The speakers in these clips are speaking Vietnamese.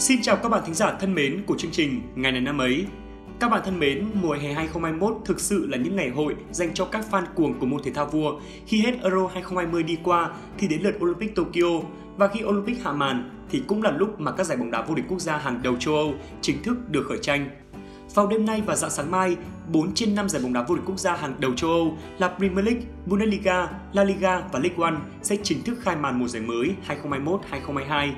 Xin chào các bạn thính giả thân mến của chương trình Ngày này năm ấy. Các bạn thân mến, mùa hè 2021 thực sự là những ngày hội dành cho các fan cuồng của môn thể thao vua. Khi hết Euro 2020 đi qua thì đến lượt Olympic Tokyo và khi Olympic hạ màn thì cũng là lúc mà các giải bóng đá vô địch quốc gia hàng đầu châu Âu chính thức được khởi tranh. Vào đêm nay và dạng sáng mai, 4 trên 5 giải bóng đá vô địch quốc gia hàng đầu châu Âu là Premier League, Bundesliga, La Liga và League One sẽ chính thức khai màn mùa giải mới 2021-2022.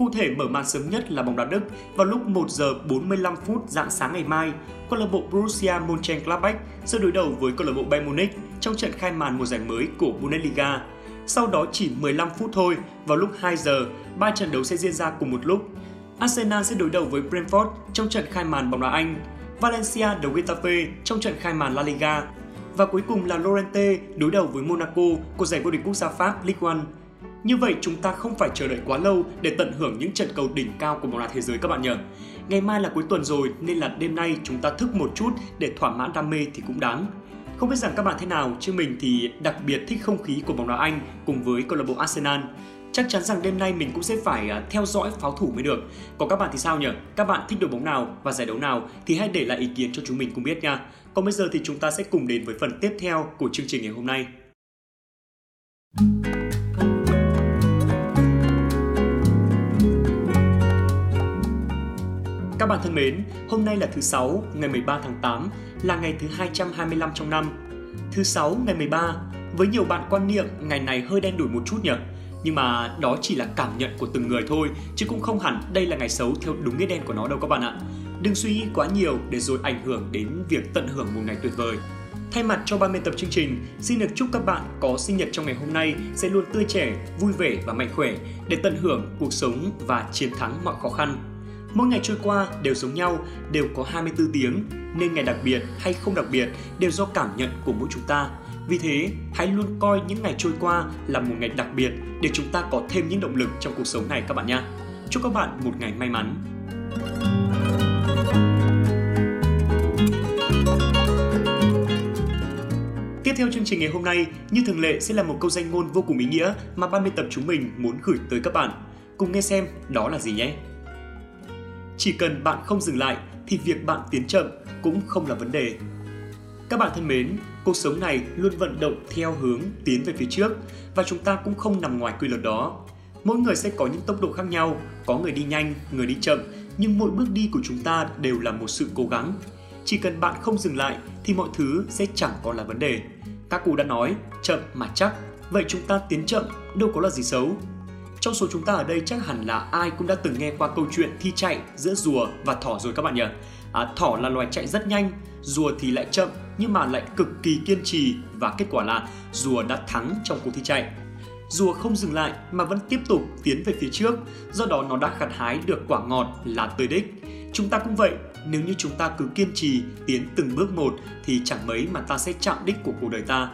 Cụ thể mở màn sớm nhất là bóng đá Đức vào lúc 1 giờ 45 phút dạng sáng ngày mai, câu lạc bộ Borussia Mönchengladbach sẽ đối đầu với câu lạc bộ Bayern Munich trong trận khai màn mùa giải mới của Bundesliga. Sau đó chỉ 15 phút thôi, vào lúc 2 giờ, ba trận đấu sẽ diễn ra cùng một lúc. Arsenal sẽ đối đầu với Brentford trong trận khai màn bóng đá Anh, Valencia đấu Getafe trong trận khai màn La Liga và cuối cùng là Lorente đối đầu với Monaco của giải vô địch quốc gia Pháp Ligue 1. Như vậy chúng ta không phải chờ đợi quá lâu để tận hưởng những trận cầu đỉnh cao của bóng đá thế giới các bạn nhỉ. Ngày mai là cuối tuần rồi nên là đêm nay chúng ta thức một chút để thỏa mãn đam mê thì cũng đáng. Không biết rằng các bạn thế nào, chứ mình thì đặc biệt thích không khí của bóng đá Anh cùng với câu lạc bộ Arsenal. Chắc chắn rằng đêm nay mình cũng sẽ phải à, theo dõi pháo thủ mới được. Còn các bạn thì sao nhỉ? Các bạn thích đội bóng nào và giải đấu nào thì hãy để lại ý kiến cho chúng mình cùng biết nha. Còn bây giờ thì chúng ta sẽ cùng đến với phần tiếp theo của chương trình ngày hôm nay. Bạn thân mến, hôm nay là thứ sáu, ngày 13 tháng 8, là ngày thứ 225 trong năm. Thứ sáu ngày 13, với nhiều bạn quan niệm ngày này hơi đen đủi một chút nhỉ? Nhưng mà đó chỉ là cảm nhận của từng người thôi, chứ cũng không hẳn đây là ngày xấu theo đúng nghĩa đen của nó đâu các bạn ạ. Đừng suy nghĩ quá nhiều để rồi ảnh hưởng đến việc tận hưởng một ngày tuyệt vời. Thay mặt cho ban biên tập chương trình, xin được chúc các bạn có sinh nhật trong ngày hôm nay sẽ luôn tươi trẻ, vui vẻ và mạnh khỏe để tận hưởng cuộc sống và chiến thắng mọi khó khăn. Mỗi ngày trôi qua đều giống nhau, đều có 24 tiếng, nên ngày đặc biệt hay không đặc biệt đều do cảm nhận của mỗi chúng ta. Vì thế, hãy luôn coi những ngày trôi qua là một ngày đặc biệt để chúng ta có thêm những động lực trong cuộc sống này các bạn nhé. Chúc các bạn một ngày may mắn. Tiếp theo chương trình ngày hôm nay, như thường lệ sẽ là một câu danh ngôn vô cùng ý nghĩa mà ban biên tập chúng mình muốn gửi tới các bạn. Cùng nghe xem đó là gì nhé. Chỉ cần bạn không dừng lại thì việc bạn tiến chậm cũng không là vấn đề. Các bạn thân mến, cuộc sống này luôn vận động theo hướng tiến về phía trước và chúng ta cũng không nằm ngoài quy luật đó. Mỗi người sẽ có những tốc độ khác nhau, có người đi nhanh, người đi chậm, nhưng mỗi bước đi của chúng ta đều là một sự cố gắng. Chỉ cần bạn không dừng lại thì mọi thứ sẽ chẳng còn là vấn đề. Các cụ đã nói, chậm mà chắc, vậy chúng ta tiến chậm đâu có là gì xấu. Trong số chúng ta ở đây chắc hẳn là ai cũng đã từng nghe qua câu chuyện thi chạy giữa rùa và thỏ rồi các bạn nhỉ? À, thỏ là loài chạy rất nhanh, rùa thì lại chậm nhưng mà lại cực kỳ kiên trì và kết quả là rùa đã thắng trong cuộc thi chạy. Rùa không dừng lại mà vẫn tiếp tục tiến về phía trước, do đó nó đã gặt hái được quả ngọt là tới đích. Chúng ta cũng vậy, nếu như chúng ta cứ kiên trì tiến từng bước một thì chẳng mấy mà ta sẽ chạm đích của cuộc đời ta.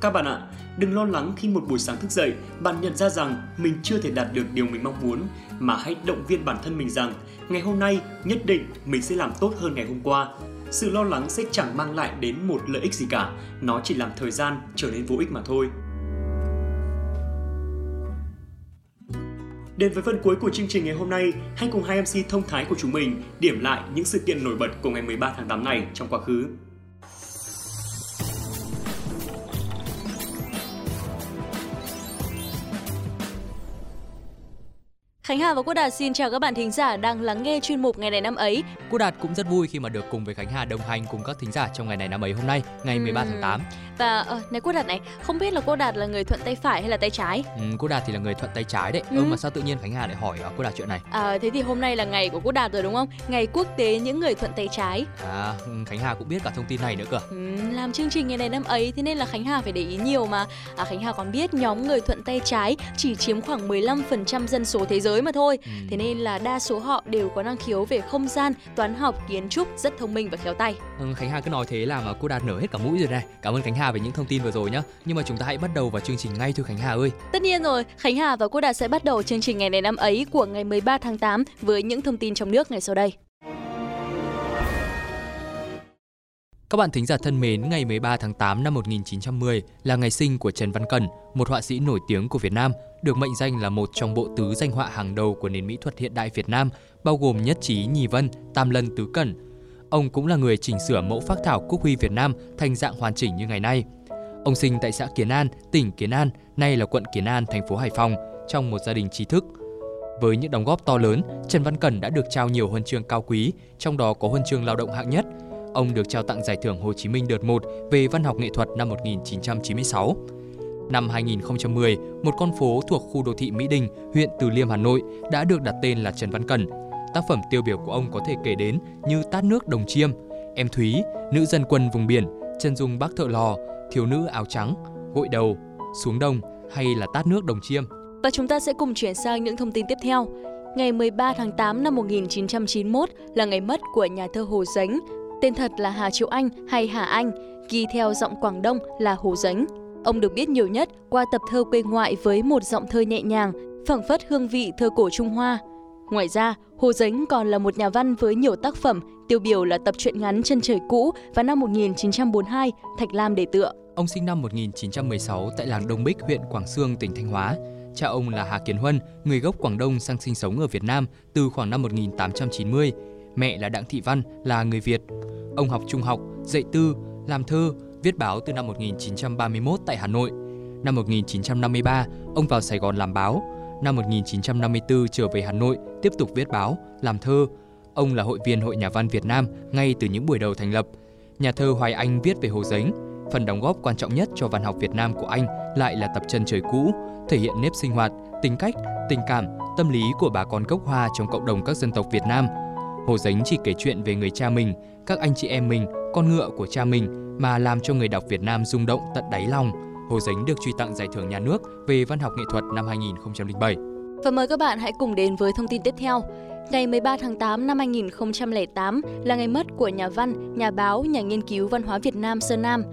Các bạn ạ, đừng lo lắng khi một buổi sáng thức dậy bạn nhận ra rằng mình chưa thể đạt được điều mình mong muốn mà hãy động viên bản thân mình rằng ngày hôm nay nhất định mình sẽ làm tốt hơn ngày hôm qua. Sự lo lắng sẽ chẳng mang lại đến một lợi ích gì cả, nó chỉ làm thời gian trở nên vô ích mà thôi. Đến với phần cuối của chương trình ngày hôm nay, hãy cùng hai MC thông thái của chúng mình điểm lại những sự kiện nổi bật của ngày 13 tháng 8 này trong quá khứ. Khánh Hà và Quốc Đạt xin chào các bạn thính giả đang lắng nghe chuyên mục ngày này năm ấy. Quốc Đạt cũng rất vui khi mà được cùng với Khánh Hà đồng hành cùng các thính giả trong ngày này năm ấy hôm nay, ngày 13 tháng 8. Và uh, này Quốc Đạt này, không biết là Quốc Đạt là người thuận tay phải hay là tay trái? Ừ, Quốc Đạt thì là người thuận tay trái đấy. Ừ. ừ mà sao tự nhiên Khánh Hà lại hỏi uh, Quốc Đạt chuyện này? À, thế thì hôm nay là ngày của Quốc Đạt rồi đúng không? Ngày quốc tế những người thuận tay trái. À, ừ, Khánh Hà cũng biết cả thông tin này nữa cơ. Ừ, làm chương trình ngày này năm ấy thế nên là Khánh Hà phải để ý nhiều mà. À, Khánh Hà còn biết nhóm người thuận tay trái chỉ chiếm khoảng 15% dân số thế giới mà thôi. Ừ. Thế nên là đa số họ đều có năng khiếu về không gian, toán học, kiến trúc, rất thông minh và khéo tay. Ừ, Khánh Hà cứ nói thế là mà cô Đạt nở hết cả mũi rồi này. Cảm ơn Khánh Hà về những thông tin vừa rồi nhá. Nhưng mà chúng ta hãy bắt đầu vào chương trình ngay thôi Khánh Hà ơi. Tất nhiên rồi, Khánh Hà và cô Đạt sẽ bắt đầu chương trình ngày này năm ấy của ngày 13 tháng 8 với những thông tin trong nước ngày sau đây. Các bạn thính giả thân mến, ngày 13 tháng 8 năm 1910 là ngày sinh của Trần Văn Cẩn, một họa sĩ nổi tiếng của Việt Nam, được mệnh danh là một trong bộ tứ danh họa hàng đầu của nền mỹ thuật hiện đại Việt Nam, bao gồm nhất trí nhì vân, tam lân tứ cẩn. Ông cũng là người chỉnh sửa mẫu phác thảo quốc huy Việt Nam thành dạng hoàn chỉnh như ngày nay. Ông sinh tại xã Kiến An, tỉnh Kiến An, nay là quận Kiến An, thành phố Hải Phòng, trong một gia đình trí thức. Với những đóng góp to lớn, Trần Văn Cẩn đã được trao nhiều huân chương cao quý, trong đó có huân chương lao động hạng nhất. Ông được trao tặng giải thưởng Hồ Chí Minh đợt 1 về văn học nghệ thuật năm 1996. Năm 2010, một con phố thuộc khu đô thị Mỹ Đình, huyện Từ Liêm, Hà Nội đã được đặt tên là Trần Văn Cẩn. Tác phẩm tiêu biểu của ông có thể kể đến như Tát nước đồng chiêm, Em Thúy, Nữ dân quân vùng biển, Chân dung bác thợ lò, Thiếu nữ áo trắng, Gội đầu, Xuống đồng hay là Tát nước đồng chiêm. Và chúng ta sẽ cùng chuyển sang những thông tin tiếp theo. Ngày 13 tháng 8 năm 1991 là ngày mất của nhà thơ Hồ Dánh, tên thật là Hà Triệu Anh hay Hà Anh, ghi theo giọng Quảng Đông là Hồ Dánh. Ông được biết nhiều nhất qua tập thơ quê ngoại với một giọng thơ nhẹ nhàng, phảng phất hương vị thơ cổ Trung Hoa. Ngoài ra, Hồ Dánh còn là một nhà văn với nhiều tác phẩm, tiêu biểu là tập truyện ngắn Chân trời cũ và năm 1942 Thạch Lam để tựa. Ông sinh năm 1916 tại làng Đông Bích, huyện Quảng Sương, tỉnh Thanh Hóa. Cha ông là Hà Kiến Huân, người gốc Quảng Đông sang sinh sống ở Việt Nam từ khoảng năm 1890. Mẹ là Đặng Thị Văn, là người Việt. Ông học trung học, dạy tư, làm thơ, viết báo từ năm 1931 tại Hà Nội. Năm 1953, ông vào Sài Gòn làm báo. Năm 1954 trở về Hà Nội, tiếp tục viết báo, làm thơ. Ông là hội viên Hội Nhà văn Việt Nam ngay từ những buổi đầu thành lập. Nhà thơ Hoài Anh viết về Hồ Dánh. Phần đóng góp quan trọng nhất cho văn học Việt Nam của anh lại là tập Chân trời cũ, thể hiện nếp sinh hoạt, tính cách, tình cảm, tâm lý của bà con gốc Hoa trong cộng đồng các dân tộc Việt Nam. Hồ Giánh chỉ kể chuyện về người cha mình, các anh chị em mình, con ngựa của cha mình mà làm cho người đọc Việt Nam rung động tận đáy lòng. Hồ Dính được truy tặng giải thưởng nhà nước về văn học nghệ thuật năm 2007. Và mời các bạn hãy cùng đến với thông tin tiếp theo. Ngày 13 tháng 8 năm 2008 là ngày mất của nhà văn, nhà báo, nhà nghiên cứu văn hóa Việt Nam Sơn Nam.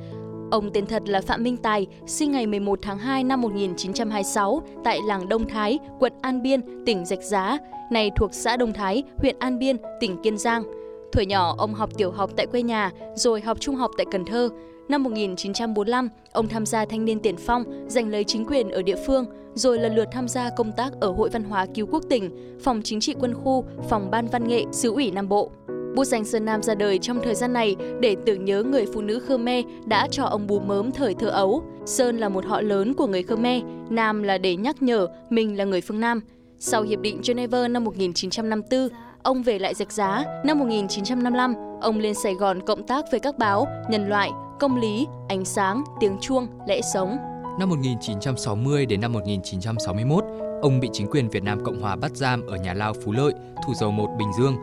Ông tên thật là Phạm Minh Tài, sinh ngày 11 tháng 2 năm 1926 tại làng Đông Thái, quận An Biên, tỉnh Rạch Giá, này thuộc xã Đông Thái, huyện An Biên, tỉnh Kiên Giang. Tuổi nhỏ, ông học tiểu học tại quê nhà, rồi học trung học tại Cần Thơ. Năm 1945, ông tham gia thanh niên tiền phong, giành lấy chính quyền ở địa phương, rồi lần lượt tham gia công tác ở Hội Văn hóa Cứu Quốc tỉnh, Phòng Chính trị Quân khu, Phòng Ban Văn nghệ, Sứ ủy Nam Bộ. Bút danh Sơn Nam ra đời trong thời gian này để tưởng nhớ người phụ nữ Khmer đã cho ông bú mớm thời thơ ấu. Sơn là một họ lớn của người Khmer, Nam là để nhắc nhở mình là người phương Nam. Sau Hiệp định Geneva năm 1954, ông về lại Rạch Giá. Năm 1955, ông lên Sài Gòn cộng tác với các báo Nhân loại, Công lý, Ánh sáng, Tiếng chuông, Lẽ sống. Năm 1960 đến năm 1961, ông bị chính quyền Việt Nam Cộng Hòa bắt giam ở nhà lao Phú Lợi, Thủ Dầu Một, Bình Dương.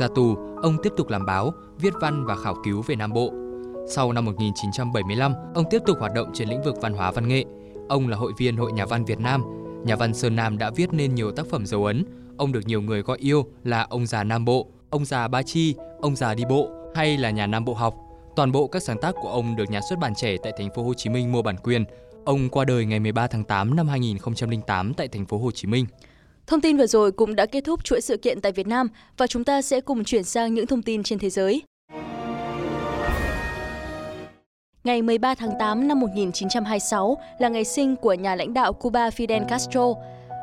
Ra tù, ông tiếp tục làm báo, viết văn và khảo cứu về Nam Bộ. Sau năm 1975, ông tiếp tục hoạt động trên lĩnh vực văn hóa văn nghệ. Ông là hội viên Hội Nhà văn Việt Nam. Nhà văn Sơn Nam đã viết nên nhiều tác phẩm dấu ấn. Ông được nhiều người gọi yêu là ông già Nam Bộ, ông già Ba Chi, ông già đi bộ hay là nhà Nam Bộ học. Toàn bộ các sáng tác của ông được nhà xuất bản trẻ tại thành phố Hồ Chí Minh mua bản quyền. Ông qua đời ngày 13 tháng 8 năm 2008 tại thành phố Hồ Chí Minh. Thông tin vừa rồi cũng đã kết thúc chuỗi sự kiện tại Việt Nam và chúng ta sẽ cùng chuyển sang những thông tin trên thế giới. Ngày 13 tháng 8 năm 1926 là ngày sinh của nhà lãnh đạo Cuba Fidel Castro.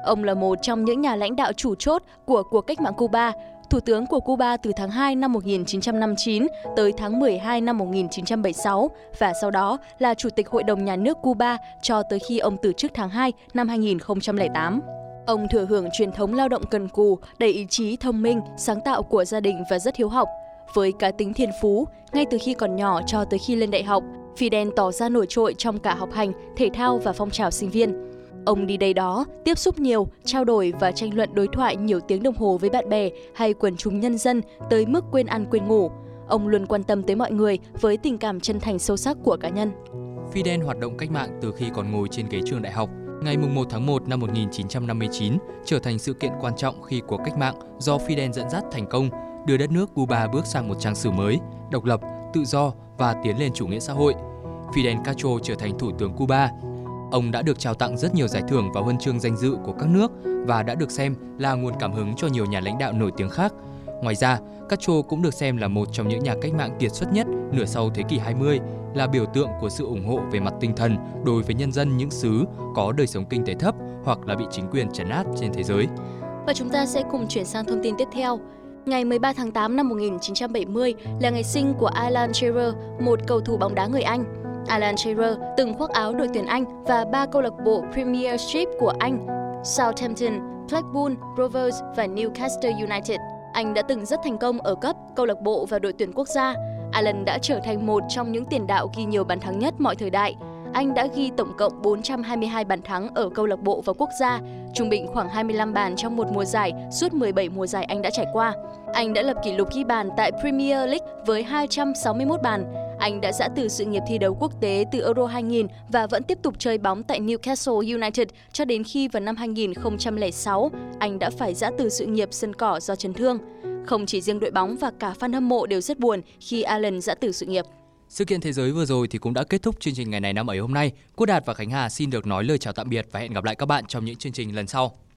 Ông là một trong những nhà lãnh đạo chủ chốt của cuộc cách mạng Cuba, thủ tướng của Cuba từ tháng 2 năm 1959 tới tháng 12 năm 1976 và sau đó là Chủ tịch Hội đồng Nhà nước Cuba cho tới khi ông từ chức tháng 2 năm 2008. Ông thừa hưởng truyền thống lao động cần cù, đầy ý chí thông minh, sáng tạo của gia đình và rất hiếu học. Với cá tính thiên phú, ngay từ khi còn nhỏ cho tới khi lên đại học, Fidel tỏ ra nổi trội trong cả học hành, thể thao và phong trào sinh viên. Ông đi đây đó, tiếp xúc nhiều, trao đổi và tranh luận đối thoại nhiều tiếng đồng hồ với bạn bè hay quần chúng nhân dân tới mức quên ăn quên ngủ. Ông luôn quan tâm tới mọi người với tình cảm chân thành sâu sắc của cá nhân. Fidel hoạt động cách mạng từ khi còn ngồi trên ghế trường đại học. Ngày 1 tháng 1 năm 1959 trở thành sự kiện quan trọng khi cuộc cách mạng do Fidel dẫn dắt thành công, đưa đất nước Cuba bước sang một trang sử mới, độc lập, tự do và tiến lên chủ nghĩa xã hội. Fidel Castro trở thành thủ tướng Cuba. Ông đã được trao tặng rất nhiều giải thưởng và huân chương danh dự của các nước và đã được xem là nguồn cảm hứng cho nhiều nhà lãnh đạo nổi tiếng khác. Ngoài ra, Castro cũng được xem là một trong những nhà cách mạng kiệt xuất nhất nửa sau thế kỷ 20, là biểu tượng của sự ủng hộ về mặt tinh thần đối với nhân dân những xứ có đời sống kinh tế thấp hoặc là bị chính quyền trấn áp trên thế giới. Và chúng ta sẽ cùng chuyển sang thông tin tiếp theo. Ngày 13 tháng 8 năm 1970 là ngày sinh của Alan Shearer, một cầu thủ bóng đá người Anh. Alan Shearer từng khoác áo đội tuyển Anh và ba câu lạc bộ Premiership của Anh, Southampton, Blackpool Rovers và Newcastle United. Anh đã từng rất thành công ở cấp, câu lạc bộ và đội tuyển quốc gia. Alan đã trở thành một trong những tiền đạo ghi nhiều bàn thắng nhất mọi thời đại. Anh đã ghi tổng cộng 422 bàn thắng ở câu lạc bộ và quốc gia, trung bình khoảng 25 bàn trong một mùa giải suốt 17 mùa giải anh đã trải qua. Anh đã lập kỷ lục ghi bàn tại Premier League với 261 bàn. Anh đã giã từ sự nghiệp thi đấu quốc tế từ Euro 2000 và vẫn tiếp tục chơi bóng tại Newcastle United cho đến khi vào năm 2006, anh đã phải giã từ sự nghiệp sân cỏ do chấn thương. Không chỉ riêng đội bóng và cả fan hâm mộ đều rất buồn khi Allen giã từ sự nghiệp. Sự kiện thế giới vừa rồi thì cũng đã kết thúc chương trình ngày này năm ấy hôm nay. Quốc Đạt và Khánh Hà xin được nói lời chào tạm biệt và hẹn gặp lại các bạn trong những chương trình lần sau.